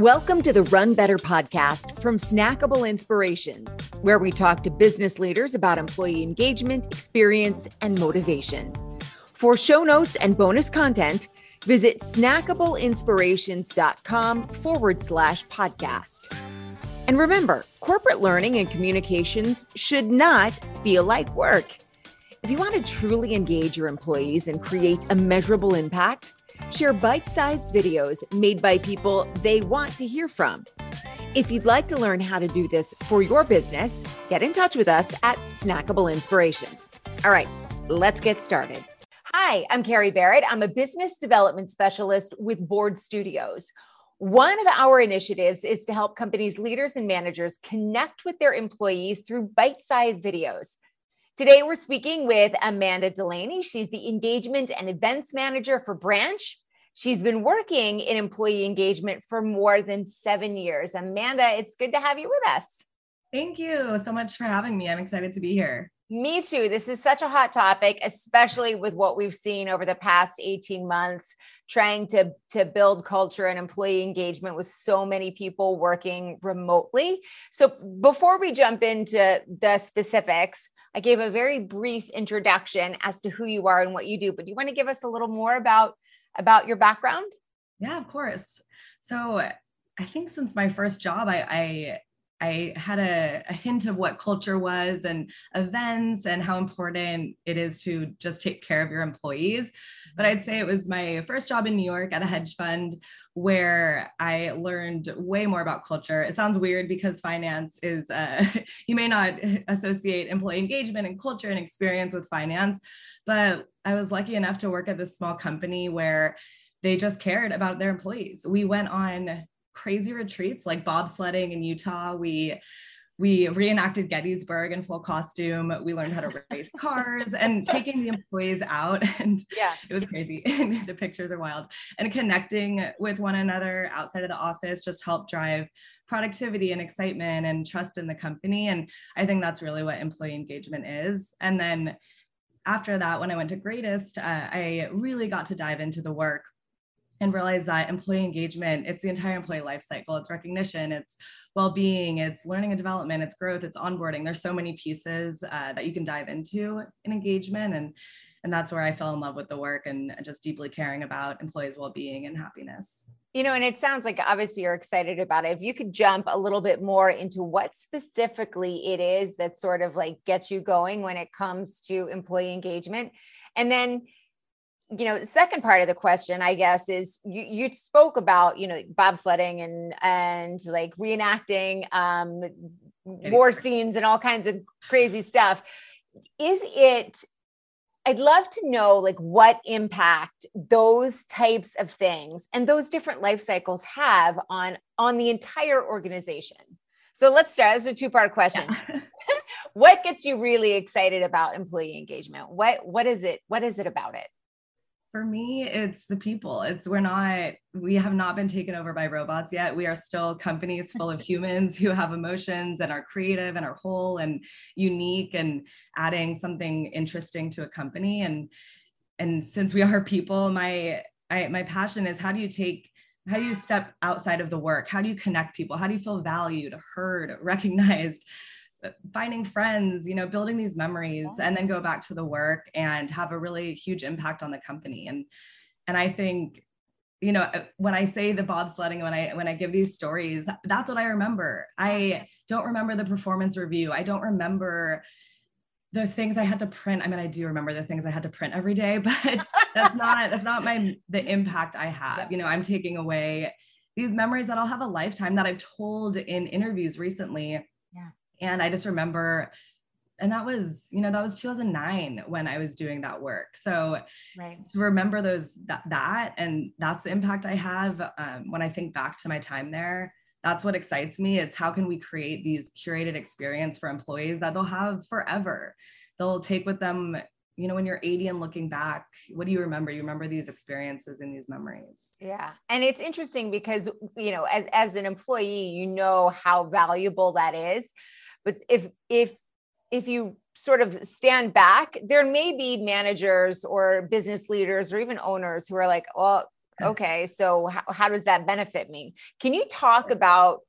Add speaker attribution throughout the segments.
Speaker 1: Welcome to the Run Better podcast from Snackable Inspirations, where we talk to business leaders about employee engagement, experience, and motivation. For show notes and bonus content, visit snackableinspirations.com forward slash podcast. And remember, corporate learning and communications should not feel like work. If you want to truly engage your employees and create a measurable impact, share bite sized videos made by people they want to hear from. If you'd like to learn how to do this for your business, get in touch with us at Snackable Inspirations. All right, let's get started. Hi, I'm Carrie Barrett. I'm a business development specialist with Board Studios. One of our initiatives is to help companies' leaders and managers connect with their employees through bite sized videos. Today, we're speaking with Amanda Delaney. She's the engagement and events manager for Branch. She's been working in employee engagement for more than seven years. Amanda, it's good to have you with us.
Speaker 2: Thank you so much for having me. I'm excited to be here.
Speaker 1: Me too. This is such a hot topic, especially with what we've seen over the past 18 months, trying to, to build culture and employee engagement with so many people working remotely. So, before we jump into the specifics, I gave a very brief introduction as to who you are and what you do, but do you want to give us a little more about about your background?
Speaker 2: Yeah, of course. So I think since my first job, I, I I had a, a, hint of what culture was and events and how important it is to just take care of your employees. But I'd say it was my first job in New York at a hedge fund where I learned way more about culture. It sounds weird because finance is, uh, you may not associate employee engagement and culture and experience with finance, but I was lucky enough to work at this small company where they just cared about their employees. We went on crazy retreats like bobsledding in Utah. We we reenacted Gettysburg in full costume. We learned how to race cars and taking the employees out. And yeah, it was crazy. And the pictures are wild. And connecting with one another outside of the office just helped drive productivity and excitement and trust in the company. And I think that's really what employee engagement is. And then after that, when I went to Greatest, uh, I really got to dive into the work and realize that employee engagement it's the entire employee life cycle. It's recognition it's well-being it's learning and development it's growth it's onboarding. There's so many pieces uh, that you can dive into in engagement and and that's where i fell in love with the work and just deeply caring about employees well-being and happiness.
Speaker 1: You know and it sounds like obviously you're excited about it. If you could jump a little bit more into what specifically it is that sort of like gets you going when it comes to employee engagement. And then you know, second part of the question, I guess, is you, you spoke about, you know, bobsledding and and like reenacting um, war scenes and all kinds of crazy stuff. Is it? I'd love to know like what impact those types of things and those different life cycles have on on the entire organization. So let's start. This is a two part question. Yeah. what gets you really excited about employee engagement? What what is it? What is it about it?
Speaker 2: For me it's the people. It's we're not we have not been taken over by robots yet. We are still companies full of humans who have emotions and are creative and are whole and unique and adding something interesting to a company. And and since we are people my I, my passion is how do you take how do you step outside of the work? How do you connect people? How do you feel valued heard recognized finding friends, you know, building these memories and then go back to the work and have a really huge impact on the company. And and I think you know uh, when i say the bobsledding when i when i give these stories that's what i remember. I don't remember the performance review. I don't remember the things i had to print. I mean i do remember the things i had to print every day but that's not that's not my the impact i have. You know i'm taking away these memories that i'll have a lifetime that i've told in interviews recently. Yeah and I just remember, and that was, you know, that was 2009 when I was doing that work. So right. to remember those, that, that, and that's the impact I have um, when I think back to my time there. That's what excites me. It's how can we create these curated experience for employees that they'll have forever. They'll take with them you know when you're 80 and looking back what do you remember you remember these experiences and these memories
Speaker 1: yeah and it's interesting because you know as as an employee you know how valuable that is but if if if you sort of stand back, there may be managers or business leaders or even owners who are like, well, okay, so how, how does that benefit me? Can you talk about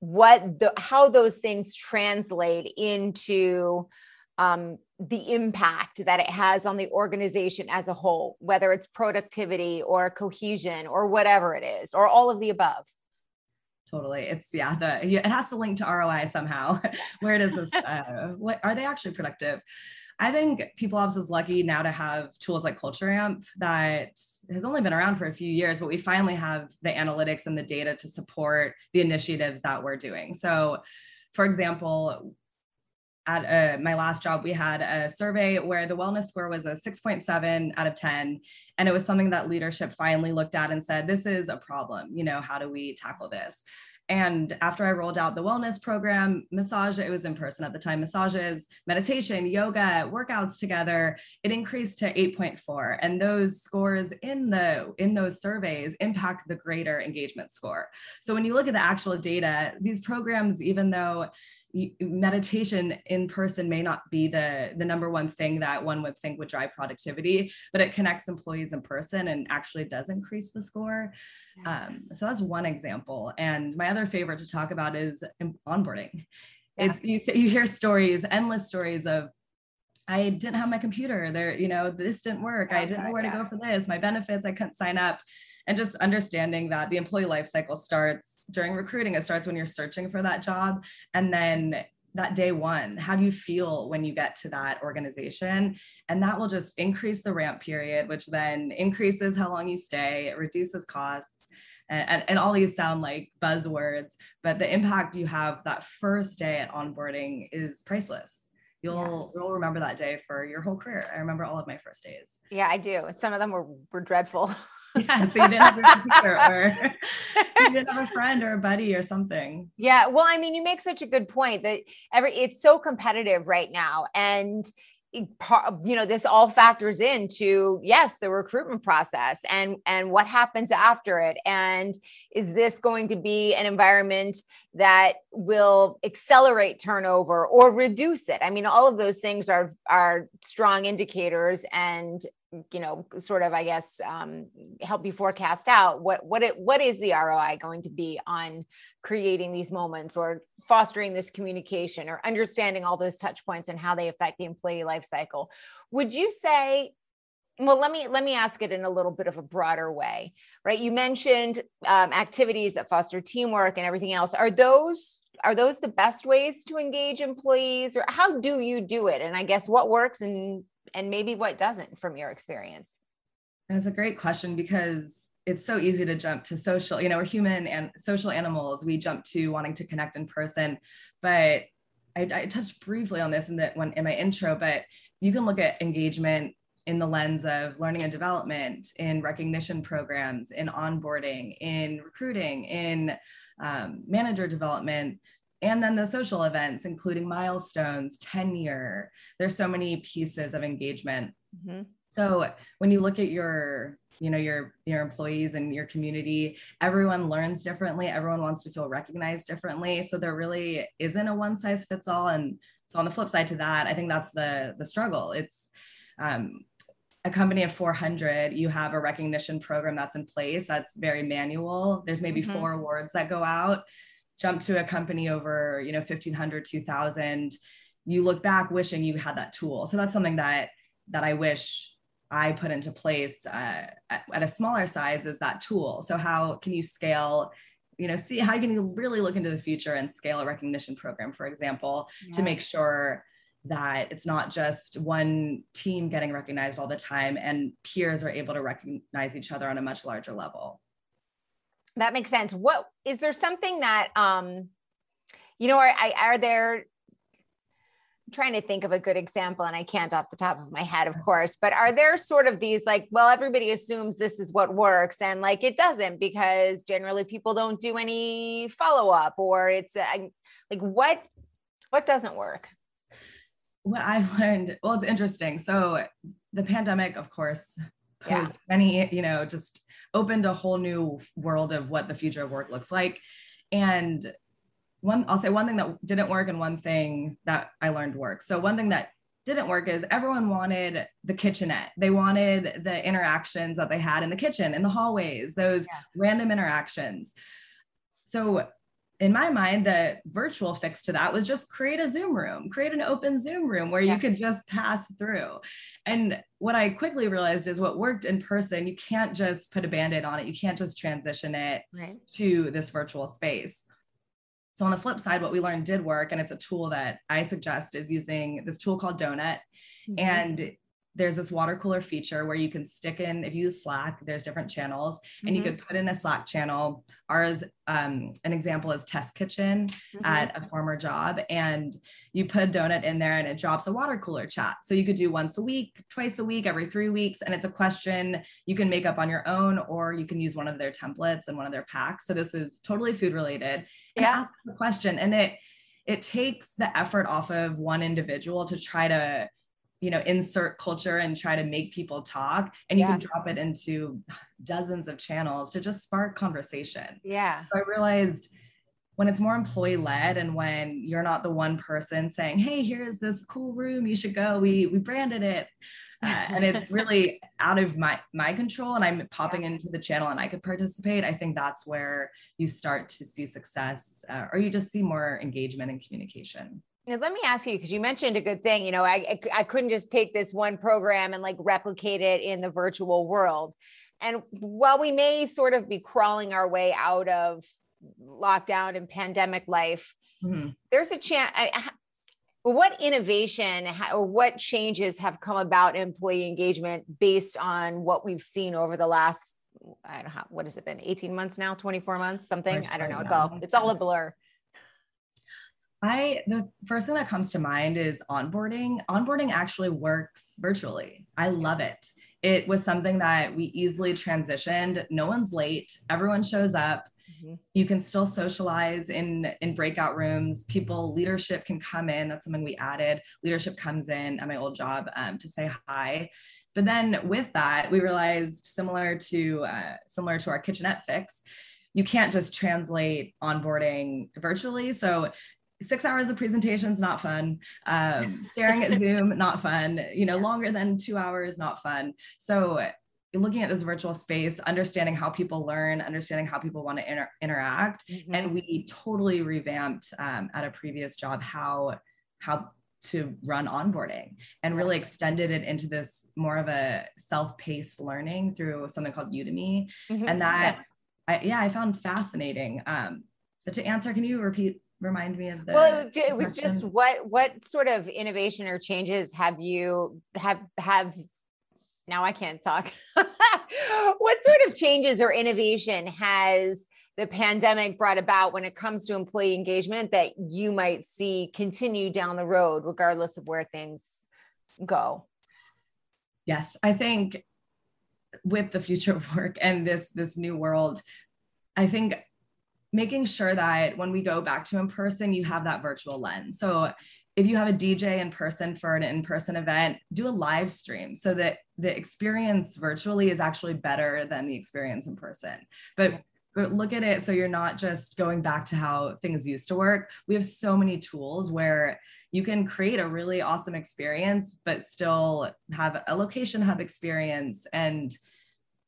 Speaker 1: what the how those things translate into um, the impact that it has on the organization as a whole, whether it's productivity or cohesion or whatever it is, or all of the above.
Speaker 2: Totally. It's yeah, the it has to link to ROI somehow. Where does this uh, what are they actually productive? I think People Ops is lucky now to have tools like Culture Amp that has only been around for a few years, but we finally have the analytics and the data to support the initiatives that we're doing. So, for example, at uh, my last job, we had a survey where the wellness score was a 6.7 out of 10. And it was something that leadership finally looked at and said, this is a problem. You know, how do we tackle this? And after I rolled out the wellness program, massage, it was in person at the time, massages, meditation, yoga, workouts together, it increased to 8.4. And those scores in the in those surveys impact the greater engagement score. So when you look at the actual data, these programs, even though meditation in person may not be the the number one thing that one would think would drive productivity but it connects employees in person and actually does increase the score yeah. um, so that's one example and my other favorite to talk about is onboarding yeah. it's you, you hear stories endless stories of I didn't have my computer there, you know, this didn't work. I didn't know where yeah. to go for this. My benefits, I couldn't sign up and just understanding that the employee life cycle starts during recruiting it starts when you're searching for that job and then that day one how do you feel when you get to that organization and that will just increase the ramp period which then increases how long you stay it reduces costs and, and, and all these sound like buzzwords but the impact you have that first day at onboarding is priceless you'll yeah. you'll remember that day for your whole career. I remember all of my first days.
Speaker 1: Yeah, I do. Some of them were were dreadful.
Speaker 2: yeah, so you didn't have a computer or you didn't have a friend or a buddy or something.
Speaker 1: Yeah, well, I mean, you make such a good point that every it's so competitive right now, and you know this all factors into yes the recruitment process and and what happens after it and is this going to be an environment that will accelerate turnover or reduce it i mean all of those things are are strong indicators and you know sort of i guess um, help you forecast out what what it what is the roi going to be on creating these moments or fostering this communication or understanding all those touch points and how they affect the employee life cycle? Would you say well let me let me ask it in a little bit of a broader way right? You mentioned um, activities that foster teamwork and everything else. Are those are those the best ways to engage employees or how do you do it? And i guess what works and and maybe what doesn't from your experience?
Speaker 2: That's a great question because it's so easy to jump to social you know we're human and social animals. We jump to wanting to connect in person. But I, I touched briefly on this in that one in my intro but you can look at engagement in the lens of learning and development in recognition programs in onboarding in recruiting in um, manager development and then the social events including milestones tenure. There's so many pieces of engagement. Mm-hmm. so when you look at your you know your your employees and your community everyone learns differently. Everyone wants to feel recognized differently. So there really isn't a one size fits all. And so on the flip side to that i think that's the the struggle. It's um, a company of 400 you have a recognition program that's in place that's very manual. There's maybe mm-hmm. four awards that go out jump to a company over you know 1500 2000 you look back wishing you had that tool so that's something that that i wish I put into place uh, at, at, a smaller size is that tool. So how can you scale? You know, see how can you really look into the future and scale a recognition program, for example, yes. to make sure that it's not just one team getting recognized all the time and peers are able to recognize each other on a much larger level.
Speaker 1: That makes sense. What is there something that um, you know, are, are there trying to think of a good example and I can't off the top of my head, of course, but are there sort of these like, well, everybody assumes this is what works and like it doesn't because generally people don't do any follow up or it's uh, like what what doesn't work?
Speaker 2: What I've learned, well, it's interesting. So the pandemic, of course, posed yeah. many, you know, just opened a whole new world of what the future of work looks like. And one i'll say one thing that didn't work and one thing that i learned works so one thing that didn't work is everyone wanted the kitchenette. They wanted the interactions that they had in the kitchen, in the hallways, those yeah. random interactions. So in my mind, the virtual fix to that was just create a Zoom room, create an open Zoom room where yeah. you could just pass through. And what I quickly realized is what worked in person, you can't just put a band aid on it, you can't just transition it right. to this virtual space. So on the flip side, what we learned did work, and it's a tool that I suggest is using this tool called Donut. Mm-hmm. And there's this water cooler feature where you can stick in if you use slack there's different channels mm-hmm. and you mm-hmm. could put in a slack channel ours um, an example is test kitchen mm-hmm. at a former job and you put a donut in there and it drops a water cooler chat so you could do once a week twice a week every three weeks and it's a question you can make up on your own or you can use one of their templates and one of their packs so this is totally food related and yeah. ask the question and it it takes the effort off of one individual to try to you know insert culture and try to make people talk. And you yeah. can drop it into dozens of channels to just spark conversation.
Speaker 1: Yeah.
Speaker 2: So i realized when it's more employee led and when you're not the one person saying hey here's this cool room you should go. We we branded it. Uh, and it's really out of my my control and i'm popping yeah. into the channel and i could participate. I think that's where you start to see success uh, or you just see more engagement and communication
Speaker 1: now, let me ask you because you mentioned a good thing. You know, I, I couldn't just take this one program and like replicate it in the virtual world. And while we may sort of be crawling our way out of lockdown and pandemic life, mm-hmm. there's a chance. what innovation or what changes have come about employee engagement based on what we've seen over the last I don't know what has it been 18 months now 24 months something I don't know it's all it's all a blur
Speaker 2: I the first thing that comes to mind is onboarding. Onboarding actually works virtually. I love it. It was something that we easily transitioned. No one's late. Everyone shows up. Mm-hmm. You can still socialize in in breakout rooms. People leadership can come in. That's something we added. Leadership comes in at my old job um, to say hi. But then with that, we realized similar to uh, similar to our kitchenette fix, you can't just translate onboarding virtually. So six hours of presentations not fun um, staring at zoom not fun you know longer than two hours not fun so looking at this virtual space understanding how people learn understanding how people want to inter- interact mm-hmm. and we totally revamped um, at a previous job how how to run onboarding and really extended it into this more of a self-paced learning through something called udemy mm-hmm. and that yeah. I, yeah i found fascinating um, but to answer can you repeat remind me of the
Speaker 1: well it, it was just what what sort of innovation or changes have you have have now i can't talk. What sort of changes or innovation has the pandemic brought about when it comes to employee engagement that you might see continue down the road regardless of where things go?
Speaker 2: Yes i think with the future of work and this this new world i think making sure that when we go back to in person, you have that virtual lens. So if you have a DJ in person for an in person event, do a live stream so that the experience virtually is actually better than the experience in person. But but look at it so you're not just going back to how things used to work. We have so many tools where you can create a really awesome experience, but still have a location hub experience and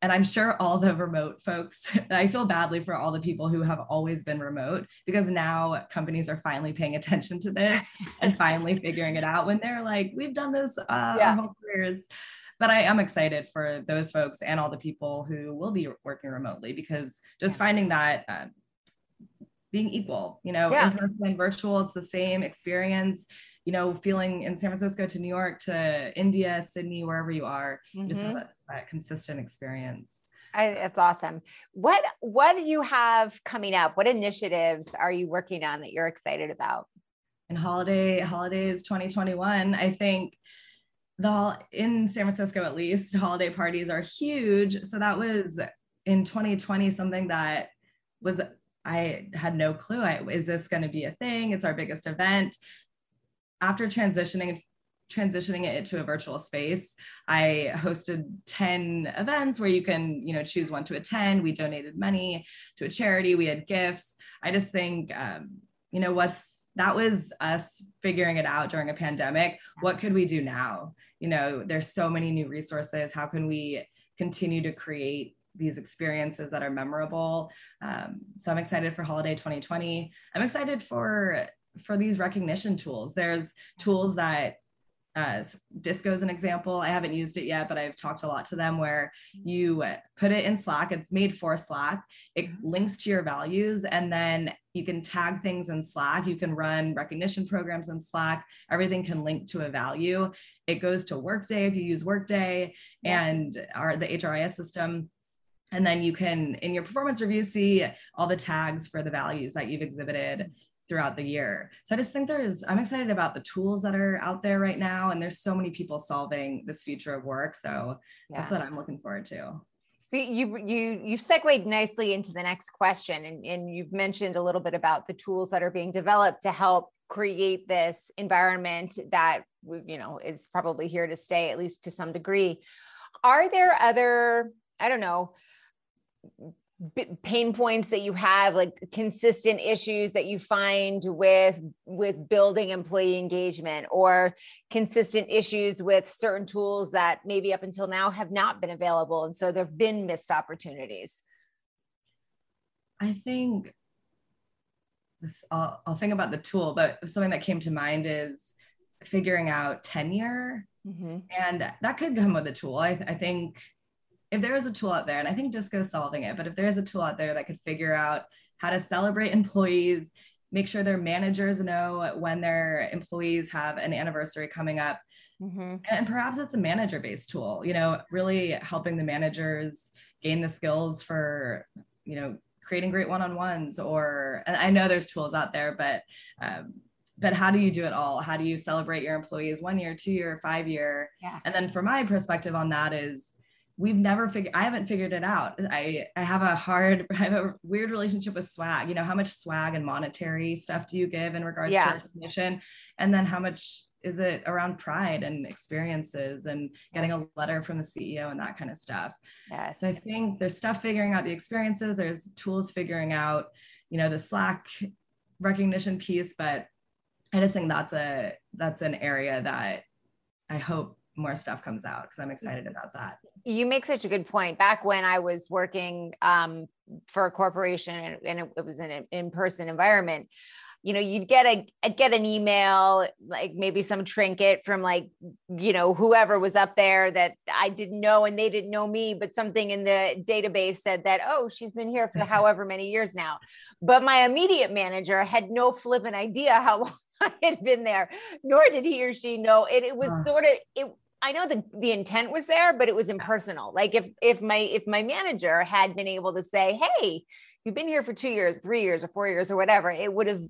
Speaker 2: and I'm sure all the remote folks, I feel badly for all the people who have always been remote because now companies are finally paying attention to this and finally figuring it out when they're like, we've done this uh, yeah. our whole careers. But I am excited for those folks and all the people who will be working remotely because just finding that uh, being equal, you know, yeah. in person, virtual, it's the same experience you know, feeling in San Francisco to New York to India, Sydney, wherever you are, mm-hmm. just have that, that consistent experience.
Speaker 1: I, that's awesome. What what do you have coming up? What initiatives are you working on that you're excited about?
Speaker 2: In holiday holidays 2021, I think the in San Francisco at least holiday parties are huge. So that was in 2020 something that was I had no clue. I, is this going to be a thing? It's our biggest event after transitioning transitioning it to a virtual space i hosted 10 events where you can you know choose one to attend we donated money to a charity we had gifts i just think um, you know what's that was us figuring it out during a pandemic. What could we do now? You know, there's so many new resources. How can we continue to create these experiences that are memorable? Um, so I'm excited for holiday 2020. I'm excited for for these recognition tools. There's tools that uh, Disco is an example. I haven't used it yet, but I've talked a lot to them where you put it in Slack. It's made for Slack. It mm-hmm. links to your values, and then you can tag things in Slack. You can run recognition programs in Slack. Everything can link to a value. It goes to Workday if you use Workday and our the HRIS system. And then you can, in your performance review, see all the tags for the values that you've exhibited throughout the year. So I just think there's, I'm excited about the tools that are out there right now. And there's so many people solving this future of work. So yeah. that's what I'm looking forward to.
Speaker 1: So you you you've segued nicely into the next question, and, and you've mentioned a little bit about the tools that are being developed to help create this environment that you know is probably here to stay, at least to some degree. Are there other, I don't know, pain points that you have like consistent issues that you find with with building employee engagement or consistent issues with certain tools that maybe up until now have not been available. And so there've been missed opportunities.
Speaker 2: I think this I'll, I'll think about the tool but something that came to mind is figuring out tenure. Mm-hmm. and that could come with a tool. I, I think if there is a tool out there, and I think Disco's solving it, but if there is a tool out there that could figure out how to celebrate employees, make sure their managers know when their employees have an anniversary coming up, mm-hmm. and perhaps it's a manager-based tool. You know, really helping the managers gain the skills for, you know, creating great one-on-ones. Or I know there's tools out there, but um, but how do you do it all how do you celebrate your employees one year two year five year yeah. and then for my perspective on that is we've never figured i haven't figured it out. I i have a hard i have a weird relationship with swag. You know how much swag and monetary stuff do you give in regards yeah. to recognition? And then how much is it around pride and experiences and getting a letter from the ceo and that kind of stuff? Yes. So i think there's stuff figuring out the experiences there's tools figuring out you know the slack recognition piece but i just think that's a that's an area that i hope more stuff comes out because I'm excited about that.
Speaker 1: You make such a good point. Back when I was working um, for a corporation and it, was in an in-person environment, you know, you'd get a I'd get an email, like maybe some trinket from like, you know, whoever was up there that I didn't know and they didn't know me, but something in the database said that, oh, she's been here for however many years now. But my immediate manager had no flippant idea how long I had been there, nor did he or she know it. It was sort of it I know the the intent was there, but it was impersonal. Like if if my if my manager had been able to say, "Hey, you've been here for 2 years, 3 years or 4 years or whatever," it would have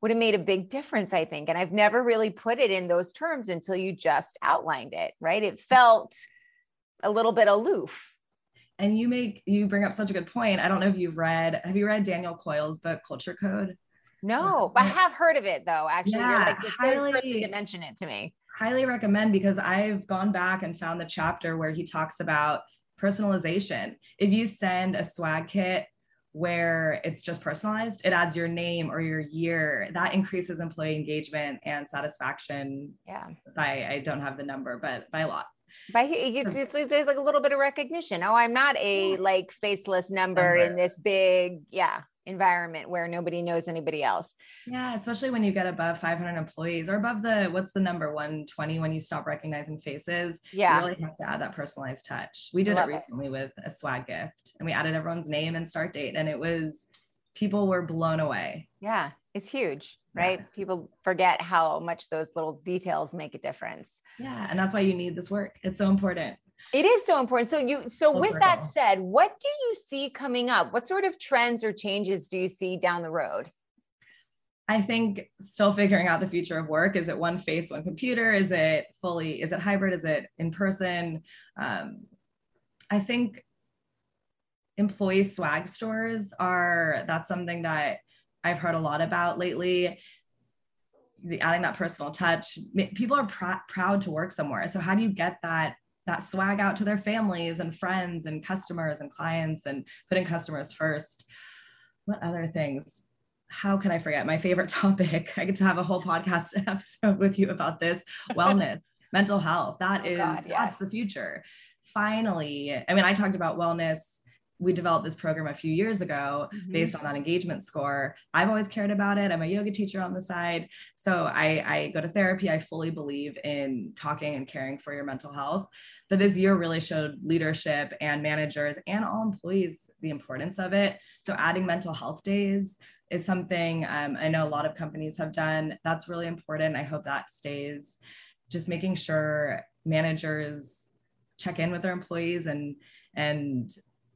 Speaker 1: would have made a big difference, I think. And I've never really put it in those terms until you just outlined it, right? It felt a little bit aloof.
Speaker 2: And you make you bring up such a good point. I don't know if you've read, have you read Daniel Coyle's book Culture Code?
Speaker 1: No, but I have heard of it though. Actually, yeah, you're like the highly, person to mention it to me
Speaker 2: highly recommend because I've gone back and found the chapter where he talks about personalization. If you send a swag kit where it's just personalized, it adds your name or your year. That increases employee engagement and satisfaction.
Speaker 1: Yeah.
Speaker 2: By I don't have the number, but by a lot.
Speaker 1: By it's, it's, it's there's like a little bit of recognition. Oh, I'm not a like faceless number, number. in this big, yeah environment where nobody knows anybody else.
Speaker 2: Yeah, especially when you get above 500 employees or above the what's the number 120 when you stop recognizing faces.
Speaker 1: Yeah,
Speaker 2: you really have to add that personalized touch. We did it recently it. with a swag gift, and we added everyone's name and start date, and it was people were blown away.
Speaker 1: Yeah, it's huge, right? Yeah. People forget how much those little details make a difference.
Speaker 2: Yeah, and that's why you need this work. It's so important.
Speaker 1: It is so important. So you so with that said, what do you see coming up? What sort of trends or changes do you see down the road?
Speaker 2: I think still figuring out the future of work. Is it one face, one computer? Is it fully, is it hybrid? Is it in person? Um, I think employee swag stores are, that's something that I've heard a lot about lately. The, adding that personal touch. People are pr- proud to work somewhere. So how do you get that that swag out to their families and friends and customers and clients and putting customers first. What other things? how can I forget my favorite topic? I get to have a whole podcast episode with you about this wellness, mental health. That oh is God, yes. that's the future. Finally, I mean, I talked about wellness we developed this program a few years ago mm-hmm. based on that engagement score. I've always cared about it. I'm a yoga teacher on the side. So I, I go to therapy. I fully believe in talking and caring for your mental health. But this year really showed leadership and managers and all employees the importance of it. So adding mental health days is something um, I know a lot of companies have done. That's really important. I hope that stays. Just making sure managers check in with their employees and and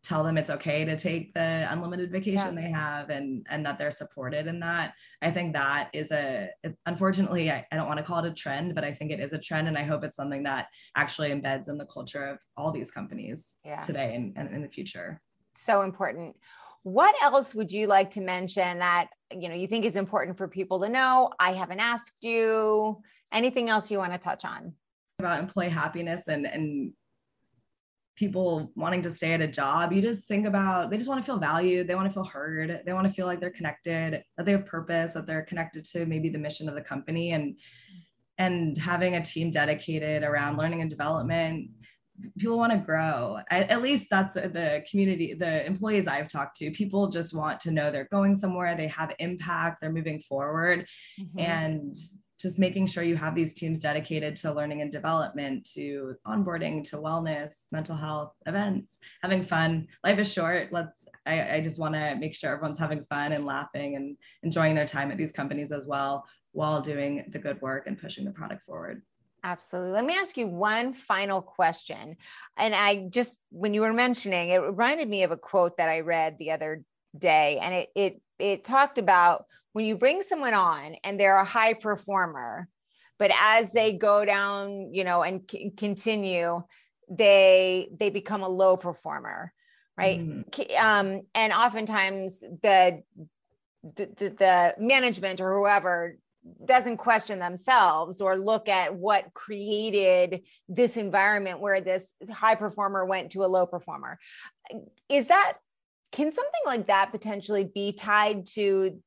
Speaker 2: tell them it's okay to take the unlimited vacation yeah. they have and and that they're supported in that. I think that is a unfortunately I, I don't want to call it a trend but i think it is a trend and i hope it's something that actually embeds in the culture of all these companies yeah. today and, and in the future.
Speaker 1: So important. What else would you like to mention that you know you think is important for people to know? I haven't asked you. Anything else you want to touch on?
Speaker 2: About employee happiness and and people wanting to stay at a job you just think about they just want to feel valued they want to feel heard they want to feel like they're connected that they have purpose that they're connected to maybe the mission of the company and and having a team dedicated around learning and development people want to grow at, least that's the community the employees i've talked to people just want to know they're going somewhere they have impact they're moving forward mm-hmm. and just making sure you have these teams dedicated to learning and development, to onboarding, to wellness, mental health, events, having fun. Life is short. Let's, I, I just want to make sure everyone's having fun and laughing and enjoying their time at these companies as well while doing the good work and pushing the product forward.
Speaker 1: Absolutely. Let me ask you one final question. And I just, when you were mentioning, it reminded me of a quote that I read the other day, and it it it talked about when you bring someone on and they're a high performer but as they go down you know and c- continue they they become a low performer right mm-hmm. um and oftentimes the, the the management or whoever doesn't question themselves or look at what created this environment where this high performer went to a low performer is that can something like that potentially be tied to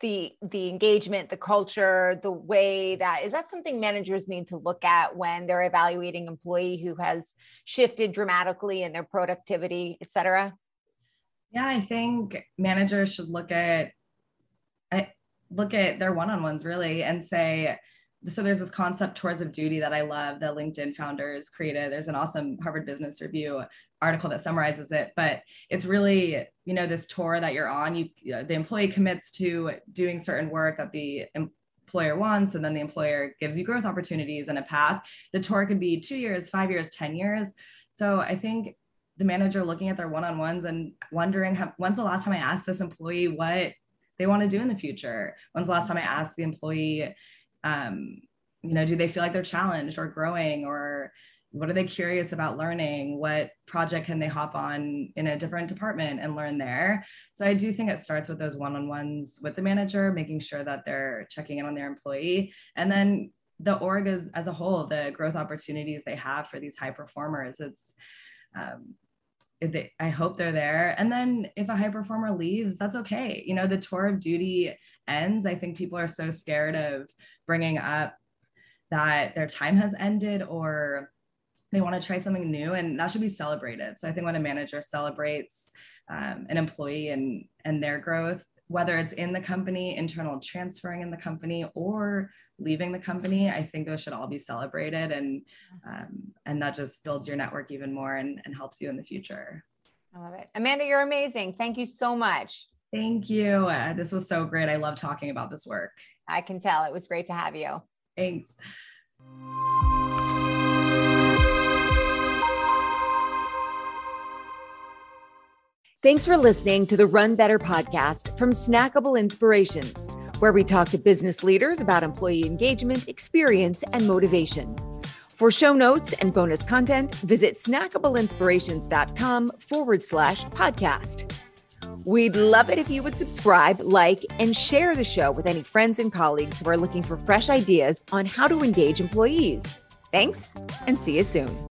Speaker 1: the the engagement the culture the way that is that something managers need to look at when they're evaluating employee who has shifted dramatically in their productivity et cetera?
Speaker 2: Yeah i think managers should look at look at their one-on-ones really and say so there's this concept tours of duty that I love that LinkedIn founders created. There's an awesome Harvard Business Review article that summarizes it, but it's really, you know, this tour that you're on, you the employee commits to doing certain work that the employer wants and then the employer gives you growth opportunities and a path. The tour could be 2 years, 5 years, 10 years. So I think the manager looking at their one-on-ones and wondering how, when's the last time I asked this employee what they want to do in the future? When's the last time I asked the employee um, you know do they feel like they're challenged or growing or what are they curious about learning? What project can they hop on in a different department and learn there? So i do think it starts with those one-on-ones with the manager making sure that they're checking in on their employee. And then the org as, as a whole the growth opportunities they have for these high performers it's um, they, I hope they're there. And then if a high performer leaves, that's okay. You know, the tour of duty ends. I think people are so scared of bringing up that their time has ended or they want to try something new and that should be celebrated. So I think when a manager celebrates um, an employee and, and their growth, whether it's in the company, internal transferring in the company, or leaving the company, I think those should all be celebrated, and um, and that just builds your network even more and, and helps you in the future.
Speaker 1: I love it, Amanda. You're amazing. Thank you so much.
Speaker 2: Thank you. Uh, this was so great. I love talking about this work.
Speaker 1: I can tell. It was great to have you.
Speaker 2: Thanks.
Speaker 1: Thanks for listening to the Run Better podcast from Snackable Inspirations, where we talk to business leaders about employee engagement, experience, and motivation. For show notes and bonus content, visit snackableinspirations.com forward slash podcast. We'd love it if you would subscribe, like, and share the show with any friends and colleagues who are looking for fresh ideas on how to engage employees. Thanks, and see you soon.